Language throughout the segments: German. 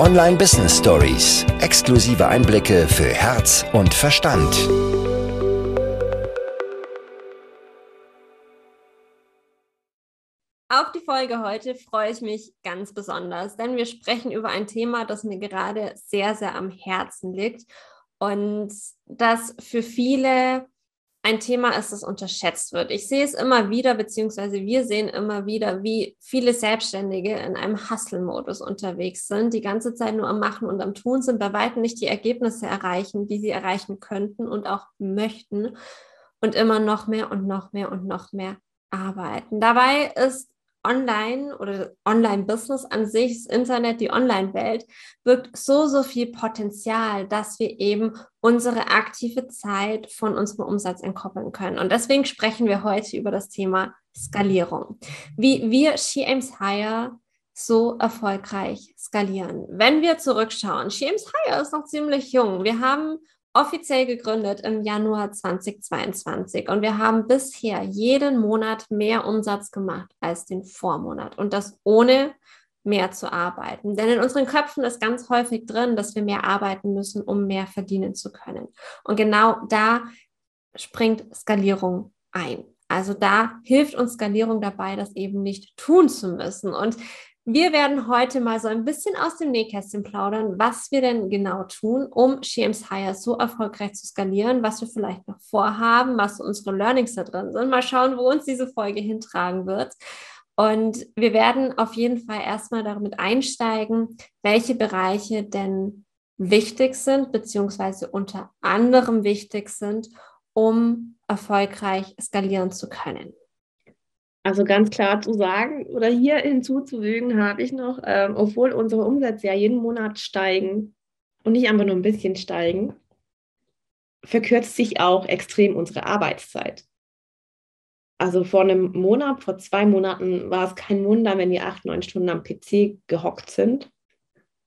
Online Business Stories. Exklusive Einblicke für Herz und Verstand. Auf die Folge heute freue ich mich ganz besonders, denn wir sprechen über ein Thema, das mir gerade sehr, sehr am Herzen liegt und das für viele ein Thema ist, das unterschätzt wird. Ich sehe es immer wieder, beziehungsweise wir sehen immer wieder, wie viele Selbstständige in einem Hustle-Modus unterwegs sind, die ganze Zeit nur am Machen und am Tun sind, bei weitem nicht die Ergebnisse erreichen, die sie erreichen könnten und auch möchten und immer noch mehr und noch mehr und noch mehr arbeiten. Dabei ist Online oder Online-Business an sich, das Internet, die Online-Welt, birgt so, so viel Potenzial, dass wir eben unsere aktive Zeit von unserem Umsatz entkoppeln können. Und deswegen sprechen wir heute über das Thema Skalierung. Wie wir She Aims Higher so erfolgreich skalieren. Wenn wir zurückschauen, She Aims Higher ist noch ziemlich jung. Wir haben offiziell gegründet im Januar 2022 und wir haben bisher jeden Monat mehr Umsatz gemacht als den Vormonat und das ohne mehr zu arbeiten. Denn in unseren Köpfen ist ganz häufig drin, dass wir mehr arbeiten müssen, um mehr verdienen zu können. Und genau da springt Skalierung ein. Also da hilft uns Skalierung dabei, das eben nicht tun zu müssen. Und wir werden heute mal so ein bisschen aus dem Nähkästchen plaudern, was wir denn genau tun, um Shems Hire so erfolgreich zu skalieren, was wir vielleicht noch vorhaben, was unsere Learnings da drin sind. Mal schauen, wo uns diese Folge hintragen wird. Und wir werden auf jeden Fall erstmal damit einsteigen, welche Bereiche denn wichtig sind, beziehungsweise unter anderem wichtig sind, um erfolgreich skalieren zu können. Also ganz klar zu sagen oder hier hinzuzufügen habe ich noch, ähm, obwohl unsere Umsätze ja jeden Monat steigen und nicht einfach nur ein bisschen steigen, verkürzt sich auch extrem unsere Arbeitszeit. Also vor einem Monat, vor zwei Monaten war es kein Wunder, wenn wir acht, neun Stunden am PC gehockt sind.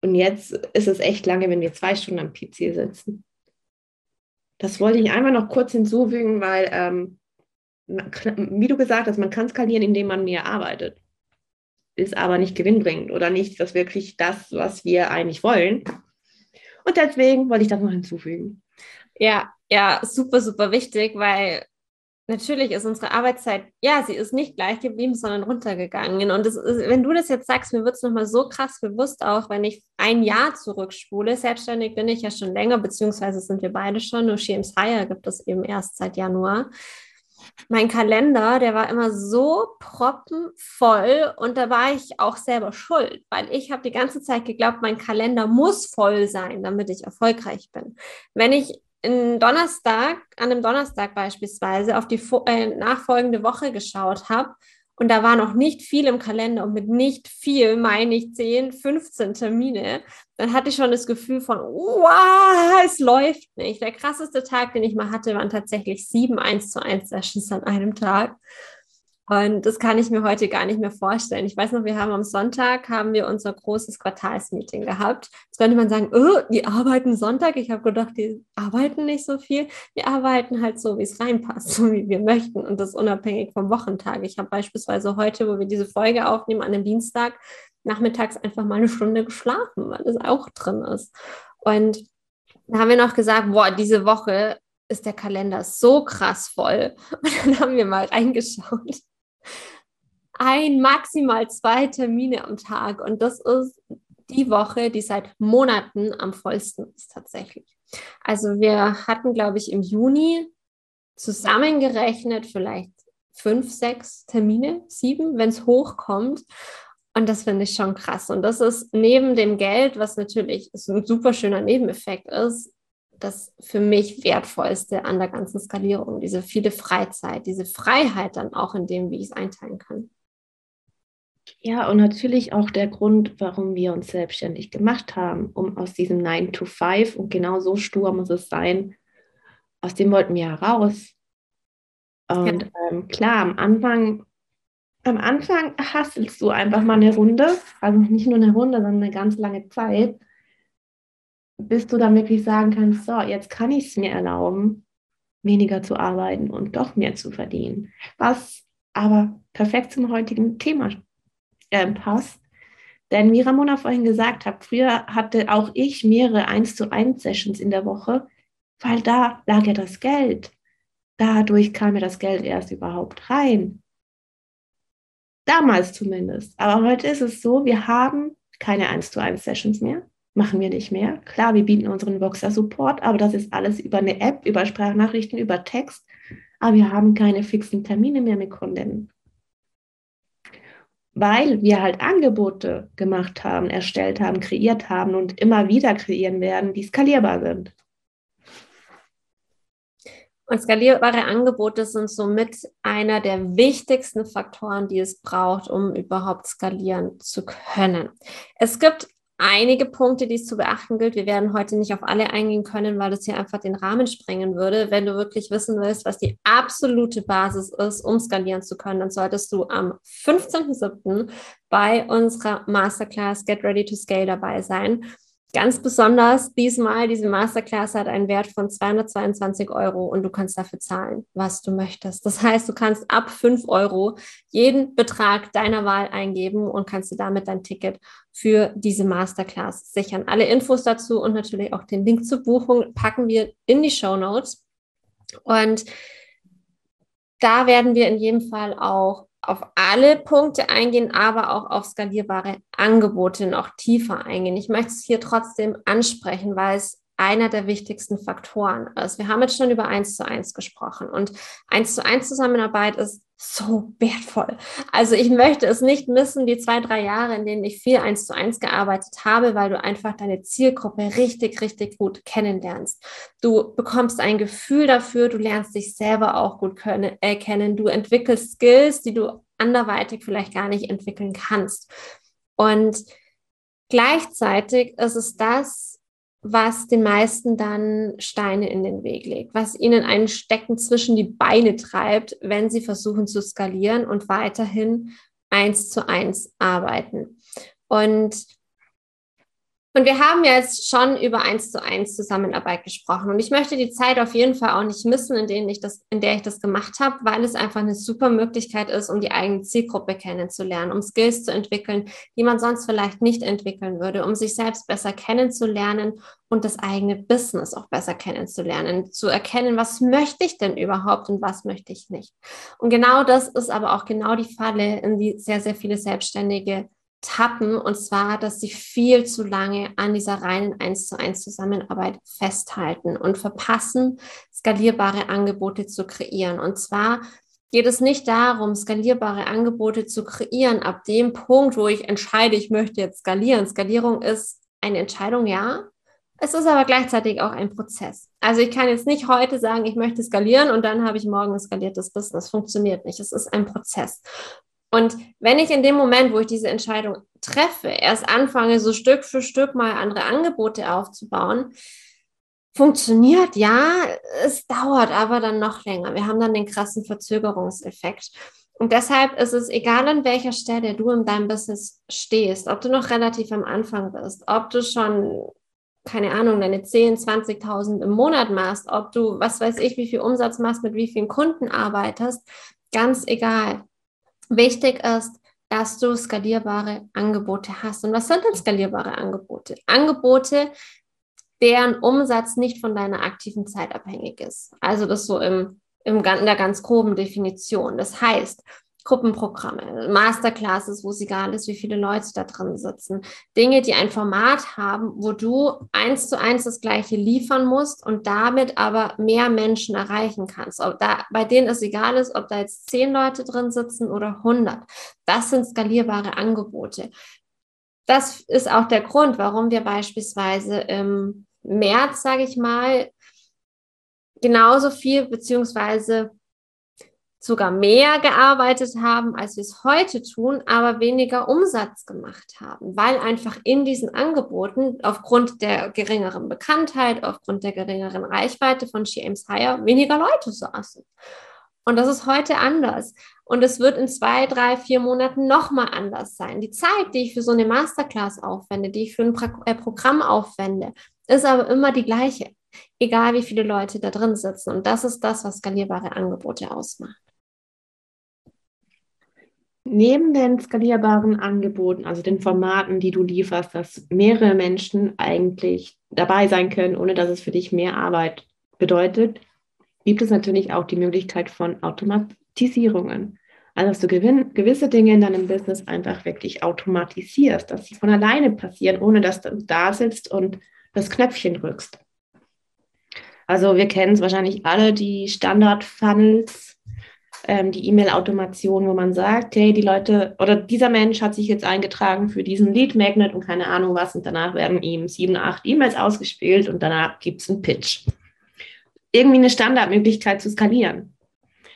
Und jetzt ist es echt lange, wenn wir zwei Stunden am PC sitzen. Das wollte ich einfach noch kurz hinzufügen, weil ähm, wie du gesagt hast, man kann skalieren, indem man mehr arbeitet. Ist aber nicht gewinnbringend oder nicht das wirklich das, was wir eigentlich wollen. Und deswegen wollte ich das noch hinzufügen. Ja, ja, super, super wichtig, weil natürlich ist unsere Arbeitszeit, ja, sie ist nicht gleich geblieben, sondern runtergegangen. Und ist, wenn du das jetzt sagst, mir wird es nochmal so krass bewusst, auch wenn ich ein Jahr zurückspule. Selbstständig bin ich ja schon länger, beziehungsweise sind wir beide schon. Nur Sheems Hire gibt es eben erst seit Januar mein Kalender, der war immer so proppenvoll und da war ich auch selber schuld, weil ich habe die ganze Zeit geglaubt, mein Kalender muss voll sein, damit ich erfolgreich bin. Wenn ich in Donnerstag, an einem Donnerstag beispielsweise, auf die äh, nachfolgende Woche geschaut habe und da war noch nicht viel im Kalender und mit nicht viel meine ich 10, 15 Termine. Dann hatte ich schon das Gefühl von, wow, es läuft nicht. Der krasseste Tag, den ich mal hatte, waren tatsächlich sieben 1 zu 1 Sessions an einem Tag. Und das kann ich mir heute gar nicht mehr vorstellen. Ich weiß noch, wir haben am Sonntag haben wir unser großes Quartalsmeeting gehabt. Jetzt könnte man sagen, oh, die arbeiten Sonntag. Ich habe gedacht, die arbeiten nicht so viel. Wir arbeiten halt so, wie es reinpasst, so wie wir möchten und das unabhängig vom Wochentag. Ich habe beispielsweise heute, wo wir diese Folge aufnehmen, an dem Dienstag nachmittags einfach mal eine Stunde geschlafen, weil das auch drin ist. Und da haben wir noch gesagt, boah, diese Woche ist der Kalender so krass voll. Und dann haben wir mal reingeschaut ein, maximal zwei Termine am Tag. Und das ist die Woche, die seit Monaten am vollsten ist tatsächlich. Also wir hatten, glaube ich, im Juni zusammengerechnet vielleicht fünf, sechs Termine, sieben, wenn es hochkommt. Und das finde ich schon krass. Und das ist neben dem Geld, was natürlich ein super schöner Nebeneffekt ist, das für mich wertvollste an der ganzen Skalierung, diese viele Freizeit, diese Freiheit dann auch in dem, wie ich es einteilen kann. Ja, und natürlich auch der Grund, warum wir uns selbstständig gemacht haben, um aus diesem 9 to 5 und genau so stur muss es sein, aus dem wollten wir heraus. Und ja. ähm, klar, am Anfang, am Anfang hasselst du einfach mal eine Runde, also nicht nur eine Runde, sondern eine ganz lange Zeit, bis du dann wirklich sagen kannst, so, jetzt kann ich es mir erlauben, weniger zu arbeiten und doch mehr zu verdienen. Was aber perfekt zum heutigen Thema äh, passt. Denn wie Ramona vorhin gesagt hat, früher hatte auch ich mehrere 1 zu 1 Sessions in der Woche, weil da lag ja das Geld. Dadurch kam mir das Geld erst überhaupt rein. Damals zumindest. Aber heute ist es so, wir haben keine 1 zu 1 Sessions mehr. Machen wir nicht mehr. Klar, wir bieten unseren Voxer Support, aber das ist alles über eine App, über Sprachnachrichten, über Text. Aber wir haben keine fixen Termine mehr mit Kunden weil wir halt Angebote gemacht haben, erstellt haben, kreiert haben und immer wieder kreieren werden, die skalierbar sind. Und skalierbare Angebote sind somit einer der wichtigsten Faktoren, die es braucht, um überhaupt skalieren zu können. Es gibt einige Punkte, die es zu beachten gilt. Wir werden heute nicht auf alle eingehen können, weil das hier einfach den Rahmen sprengen würde. Wenn du wirklich wissen willst, was die absolute Basis ist, um skalieren zu können, dann solltest du am 15.07. bei unserer Masterclass Get Ready to Scale dabei sein. Ganz besonders diesmal, diese Masterclass hat einen Wert von 222 Euro und du kannst dafür zahlen, was du möchtest. Das heißt, du kannst ab 5 Euro jeden Betrag deiner Wahl eingeben und kannst dir damit dein Ticket für diese Masterclass sichern. Alle Infos dazu und natürlich auch den Link zur Buchung packen wir in die Show Notes. Und da werden wir in jedem Fall auch auf alle Punkte eingehen, aber auch auf skalierbare Angebote noch tiefer eingehen. Ich möchte es hier trotzdem ansprechen, weil es einer der wichtigsten Faktoren ist. Wir haben jetzt schon über eins zu eins gesprochen und eins zu eins Zusammenarbeit ist so wertvoll. Also ich möchte es nicht missen, die zwei, drei Jahre, in denen ich viel eins zu eins gearbeitet habe, weil du einfach deine Zielgruppe richtig, richtig gut kennenlernst. Du bekommst ein Gefühl dafür, du lernst dich selber auch gut können, äh, du entwickelst Skills, die du anderweitig vielleicht gar nicht entwickeln kannst. Und gleichzeitig ist es das, was den meisten dann Steine in den Weg legt, was ihnen einen Stecken zwischen die Beine treibt, wenn sie versuchen zu skalieren und weiterhin eins zu eins arbeiten. Und und wir haben ja jetzt schon über eins zu eins Zusammenarbeit gesprochen. Und ich möchte die Zeit auf jeden Fall auch nicht missen, in, denen ich das, in der ich das gemacht habe, weil es einfach eine super Möglichkeit ist, um die eigene Zielgruppe kennenzulernen, um Skills zu entwickeln, die man sonst vielleicht nicht entwickeln würde, um sich selbst besser kennenzulernen und das eigene Business auch besser kennenzulernen, zu erkennen, was möchte ich denn überhaupt und was möchte ich nicht. Und genau das ist aber auch genau die Falle, in die sehr, sehr viele Selbstständige tappen, und zwar, dass sie viel zu lange an dieser reinen 1 zu 1 Zusammenarbeit festhalten und verpassen, skalierbare Angebote zu kreieren. Und zwar geht es nicht darum, skalierbare Angebote zu kreieren ab dem Punkt, wo ich entscheide, ich möchte jetzt skalieren. Skalierung ist eine Entscheidung, ja. Es ist aber gleichzeitig auch ein Prozess. Also ich kann jetzt nicht heute sagen, ich möchte skalieren und dann habe ich morgen ein skaliertes Business. Funktioniert nicht. Es ist ein Prozess. Und wenn ich in dem Moment, wo ich diese Entscheidung treffe, erst anfange, so Stück für Stück mal andere Angebote aufzubauen, funktioniert, ja, es dauert aber dann noch länger. Wir haben dann den krassen Verzögerungseffekt. Und deshalb ist es egal, an welcher Stelle du in deinem Business stehst, ob du noch relativ am Anfang bist, ob du schon, keine Ahnung, deine 10, 20.000 im Monat machst, ob du, was weiß ich, wie viel Umsatz machst, mit wie vielen Kunden arbeitest, ganz egal. Wichtig ist, dass du skalierbare Angebote hast. Und was sind denn skalierbare Angebote? Angebote, deren Umsatz nicht von deiner aktiven Zeit abhängig ist. Also das so im, im, in der ganz groben Definition. Das heißt, Gruppenprogramme, Masterclasses, wo es egal ist, wie viele Leute da drin sitzen. Dinge, die ein Format haben, wo du eins zu eins das Gleiche liefern musst und damit aber mehr Menschen erreichen kannst. Ob da, bei denen es egal ist, ob da jetzt zehn Leute drin sitzen oder 100. Das sind skalierbare Angebote. Das ist auch der Grund, warum wir beispielsweise im März, sage ich mal, genauso viel beziehungsweise sogar mehr gearbeitet haben, als wir es heute tun, aber weniger Umsatz gemacht haben, weil einfach in diesen Angeboten aufgrund der geringeren Bekanntheit, aufgrund der geringeren Reichweite von She Aims Higher weniger Leute saßen. Und das ist heute anders. Und es wird in zwei, drei, vier Monaten nochmal anders sein. Die Zeit, die ich für so eine Masterclass aufwende, die ich für ein äh, Programm aufwende, ist aber immer die gleiche. Egal wie viele Leute da drin sitzen. Und das ist das, was skalierbare Angebote ausmacht. Neben den skalierbaren Angeboten, also den Formaten, die du lieferst, dass mehrere Menschen eigentlich dabei sein können, ohne dass es für dich mehr Arbeit bedeutet, gibt es natürlich auch die Möglichkeit von Automatisierungen. Also dass du gewisse Dinge in deinem Business einfach wirklich automatisierst, dass sie von alleine passieren, ohne dass du da sitzt und das Knöpfchen drückst. Also wir kennen es wahrscheinlich alle, die Standard-Funnels, ähm, die E-Mail-Automation, wo man sagt, hey, die Leute oder dieser Mensch hat sich jetzt eingetragen für diesen Lead-Magnet und keine Ahnung was und danach werden ihm sieben, acht E-Mails ausgespielt und danach gibt es einen Pitch. Irgendwie eine Standardmöglichkeit zu skalieren.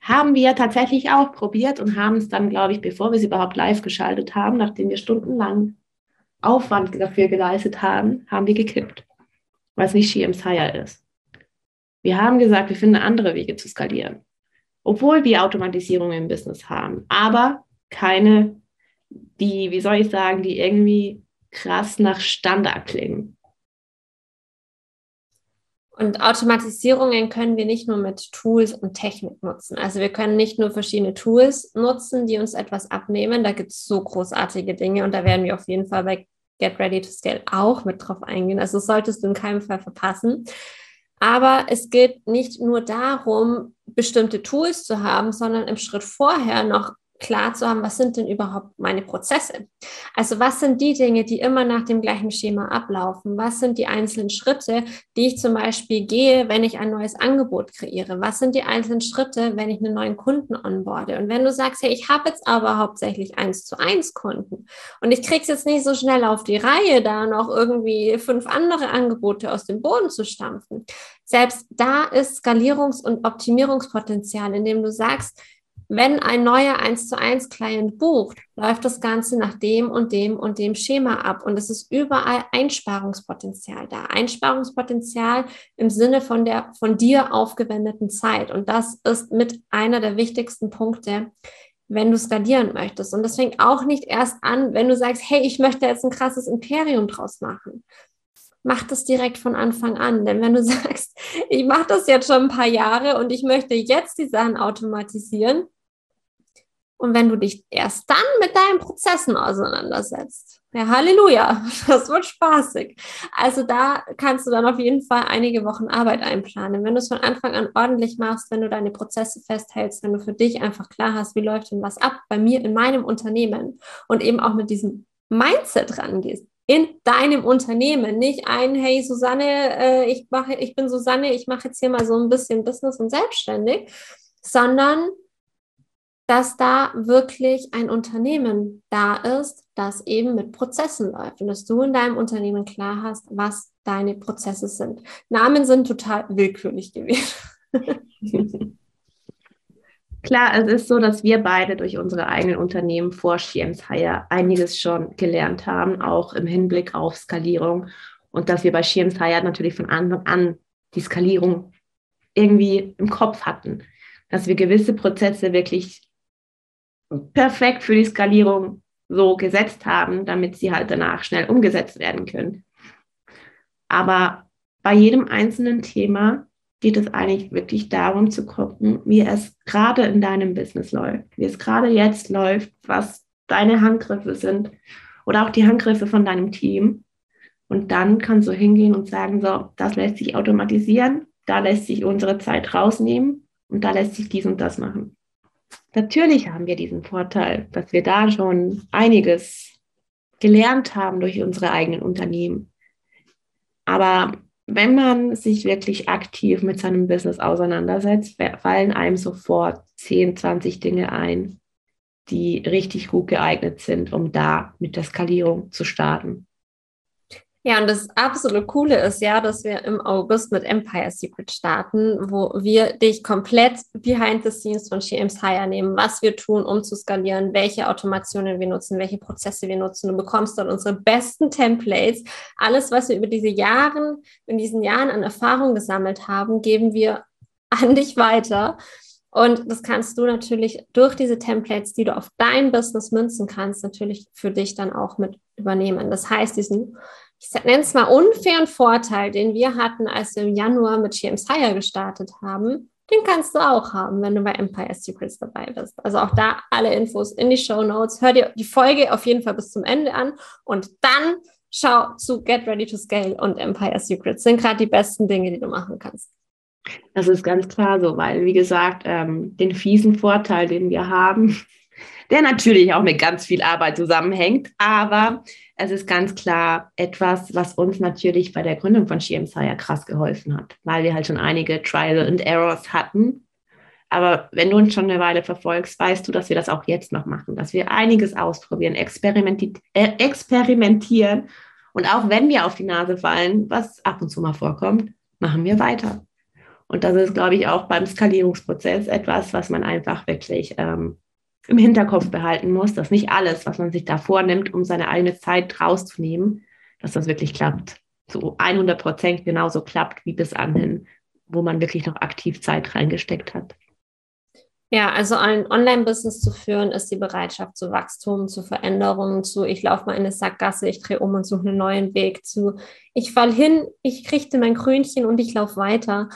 Haben wir tatsächlich auch probiert und haben es dann, glaube ich, bevor wir es überhaupt live geschaltet haben, nachdem wir stundenlang Aufwand dafür geleistet haben, haben wir gekippt, weil es nicht Sheems Hire ist. Wir haben gesagt, wir finden andere Wege zu skalieren obwohl wir Automatisierung im Business haben, aber keine, die, wie soll ich sagen, die irgendwie krass nach Standard klingen. Und Automatisierungen können wir nicht nur mit Tools und Technik nutzen. Also wir können nicht nur verschiedene Tools nutzen, die uns etwas abnehmen. Da gibt es so großartige Dinge und da werden wir auf jeden Fall bei Get Ready to Scale auch mit drauf eingehen. Also solltest du in keinem Fall verpassen. Aber es geht nicht nur darum, bestimmte Tools zu haben, sondern im Schritt vorher noch klar zu haben, was sind denn überhaupt meine Prozesse? Also was sind die Dinge, die immer nach dem gleichen Schema ablaufen? Was sind die einzelnen Schritte, die ich zum Beispiel gehe, wenn ich ein neues Angebot kreiere? Was sind die einzelnen Schritte, wenn ich einen neuen Kunden onboarde? Und wenn du sagst, hey, ich habe jetzt aber hauptsächlich eins zu eins Kunden und ich kriege es jetzt nicht so schnell auf die Reihe, da noch irgendwie fünf andere Angebote aus dem Boden zu stampfen. Selbst da ist Skalierungs- und Optimierungspotenzial, indem du sagst, wenn ein neuer 1 zu 1 Client bucht, läuft das Ganze nach dem und dem und dem Schema ab. Und es ist überall Einsparungspotenzial da. Einsparungspotenzial im Sinne von der von dir aufgewendeten Zeit. Und das ist mit einer der wichtigsten Punkte, wenn du skalieren möchtest. Und das fängt auch nicht erst an, wenn du sagst, hey, ich möchte jetzt ein krasses Imperium draus machen. Mach das direkt von Anfang an. Denn wenn du sagst, ich mache das jetzt schon ein paar Jahre und ich möchte jetzt die Sachen automatisieren, und wenn du dich erst dann mit deinen Prozessen auseinandersetzt, ja, Halleluja, das wird spaßig. Also da kannst du dann auf jeden Fall einige Wochen Arbeit einplanen. Wenn du es von Anfang an ordentlich machst, wenn du deine Prozesse festhältst, wenn du für dich einfach klar hast, wie läuft denn was ab bei mir in meinem Unternehmen und eben auch mit diesem Mindset rangehst, in deinem Unternehmen, nicht ein, hey Susanne, äh, ich mache, ich bin Susanne, ich mache jetzt hier mal so ein bisschen Business und selbstständig, sondern dass da wirklich ein Unternehmen da ist, das eben mit Prozessen läuft und dass du in deinem Unternehmen klar hast, was deine Prozesse sind. Namen sind total willkürlich gewählt. Klar, es ist so, dass wir beide durch unsere eigenen Unternehmen vor Schiems Hire einiges schon gelernt haben, auch im Hinblick auf Skalierung und dass wir bei Schiems Hire natürlich von Anfang an die Skalierung irgendwie im Kopf hatten, dass wir gewisse Prozesse wirklich perfekt für die Skalierung so gesetzt haben, damit sie halt danach schnell umgesetzt werden können. Aber bei jedem einzelnen Thema geht es eigentlich wirklich darum zu gucken, wie es gerade in deinem Business läuft, wie es gerade jetzt läuft, was deine Handgriffe sind oder auch die Handgriffe von deinem Team. Und dann kannst du hingehen und sagen, so, das lässt sich automatisieren, da lässt sich unsere Zeit rausnehmen und da lässt sich dies und das machen. Natürlich haben wir diesen Vorteil, dass wir da schon einiges gelernt haben durch unsere eigenen Unternehmen. Aber wenn man sich wirklich aktiv mit seinem Business auseinandersetzt, fallen einem sofort 10, 20 Dinge ein, die richtig gut geeignet sind, um da mit der Skalierung zu starten. Ja, und das absolut Coole ist ja, dass wir im August mit Empire Secret starten, wo wir dich komplett behind the scenes von Sheams Hire nehmen, was wir tun, um zu skalieren, welche Automationen wir nutzen, welche Prozesse wir nutzen. Du bekommst dort unsere besten Templates. Alles, was wir über diese Jahren, in diesen Jahren an Erfahrung gesammelt haben, geben wir an dich weiter. Und das kannst du natürlich durch diese Templates, die du auf dein Business münzen kannst, natürlich für dich dann auch mit übernehmen. Das heißt, diesen ich nenne es mal unfairen Vorteil, den wir hatten, als wir im Januar mit GM's Hire gestartet haben, den kannst du auch haben, wenn du bei Empire Secrets dabei bist. Also auch da alle Infos in die Show Notes. Hör dir die Folge auf jeden Fall bis zum Ende an und dann schau zu Get Ready to Scale und Empire Secrets. Sind gerade die besten Dinge, die du machen kannst. Das ist ganz klar so, weil, wie gesagt, ähm, den fiesen Vorteil, den wir haben, der natürlich auch mit ganz viel Arbeit zusammenhängt, aber es ist ganz klar etwas, was uns natürlich bei der Gründung von Schiemsaya krass geholfen hat, weil wir halt schon einige Trial and Errors hatten. Aber wenn du uns schon eine Weile verfolgst, weißt du, dass wir das auch jetzt noch machen, dass wir einiges ausprobieren, experimenti äh, experimentieren. Und auch wenn wir auf die Nase fallen, was ab und zu mal vorkommt, machen wir weiter. Und das ist, glaube ich, auch beim Skalierungsprozess etwas, was man einfach wirklich ähm, im Hinterkopf behalten muss, dass nicht alles, was man sich da vornimmt, um seine eigene Zeit rauszunehmen, dass das wirklich klappt. So 100 Prozent genauso klappt wie bis anhin, wo man wirklich noch aktiv Zeit reingesteckt hat. Ja, also ein Online-Business zu führen, ist die Bereitschaft zu Wachstum, zu Veränderungen, zu ich laufe mal in eine Sackgasse, ich drehe um und suche einen neuen Weg, zu ich fall hin, ich richte mein Krönchen und ich laufe weiter.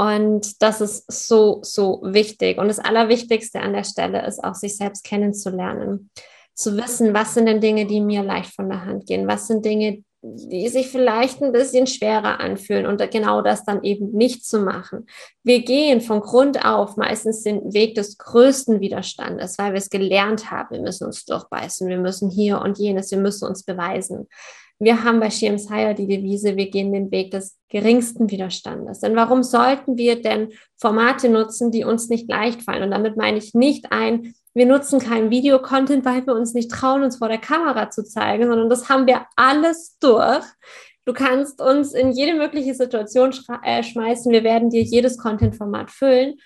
Und das ist so, so wichtig. Und das Allerwichtigste an der Stelle ist auch, sich selbst kennenzulernen. Zu wissen, was sind denn Dinge, die mir leicht von der Hand gehen? Was sind Dinge, die sich vielleicht ein bisschen schwerer anfühlen und genau das dann eben nicht zu machen. Wir gehen von Grund auf meistens den Weg des größten Widerstandes, weil wir es gelernt haben. Wir müssen uns durchbeißen, wir müssen hier und jenes, wir müssen uns beweisen. Wir haben bei Shems Hire die Devise, wir gehen den Weg des geringsten Widerstandes. Denn warum sollten wir denn Formate nutzen, die uns nicht leicht fallen? Und damit meine ich nicht ein, wir nutzen keinen Videocontent, weil wir uns nicht trauen, uns vor der Kamera zu zeigen, sondern das haben wir alles durch. Du kannst uns in jede mögliche Situation äh, schmeißen. Wir werden dir jedes Content-Format füllen.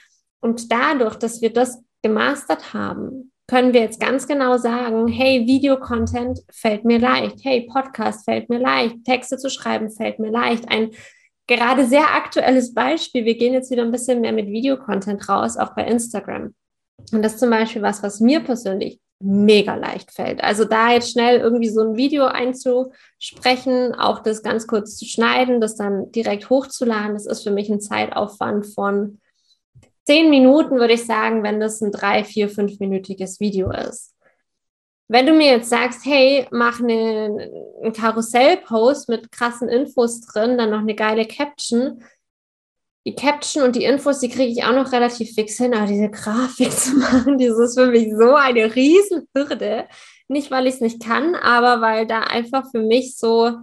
Und dadurch, dass wir das gemastert haben, können wir jetzt ganz genau sagen, hey, Videocontent fällt mir leicht, hey, Podcast fällt mir leicht, Texte zu schreiben fällt mir leicht. Ein gerade sehr aktuelles Beispiel, wir gehen jetzt wieder ein bisschen mehr mit Videocontent raus, auch bei Instagram. Und das ist zum Beispiel was, was mir persönlich mega leicht fällt. Also da jetzt schnell irgendwie so ein Video einzusprechen, auch das ganz kurz zu schneiden, das dann direkt hochzuladen, das ist für mich ein Zeitaufwand von zehn Minuten, würde ich sagen, wenn das ein drei, vier, fünfminütiges Video ist. Wenn du mir jetzt sagst, hey, mach eine, einen Karussell-Post mit krassen Infos drin, dann noch eine geile Caption, die Caption und die Infos, die kriege ich auch noch relativ fix hin, aber diese Grafik zu machen, das ist für mich so eine Riesenhürde. Nicht, weil ich es nicht kann, aber weil da einfach für mich so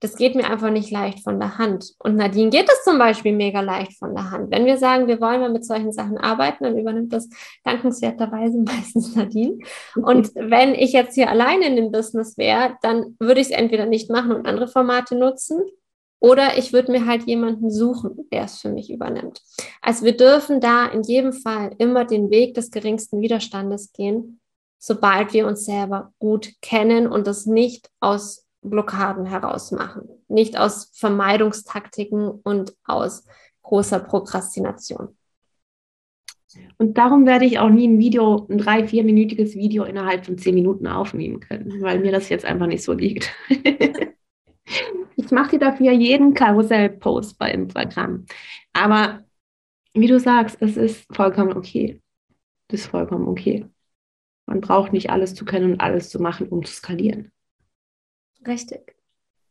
das geht mir einfach nicht leicht von der Hand. Und Nadine geht es zum Beispiel mega leicht von der Hand. Wenn wir sagen, wir wollen mal mit solchen Sachen arbeiten, dann übernimmt das dankenswerterweise meistens Nadine. Und wenn ich jetzt hier alleine in dem Business wäre, dann würde ich es entweder nicht machen und andere Formate nutzen. Oder ich würde mir halt jemanden suchen, der es für mich übernimmt. Also wir dürfen da in jedem Fall immer den Weg des geringsten Widerstandes gehen, sobald wir uns selber gut kennen und das nicht aus Blockaden herausmachen, nicht aus Vermeidungstaktiken und aus großer Prokrastination. Und darum werde ich auch nie ein Video, ein drei, vierminütiges Video innerhalb von zehn Minuten aufnehmen können, weil mir das jetzt einfach nicht so liegt. ich mache dir dafür jeden Karussell-Post bei Instagram. Aber wie du sagst, es ist vollkommen okay. Das ist vollkommen okay. Man braucht nicht alles zu können und alles zu machen, um zu skalieren. Richtig.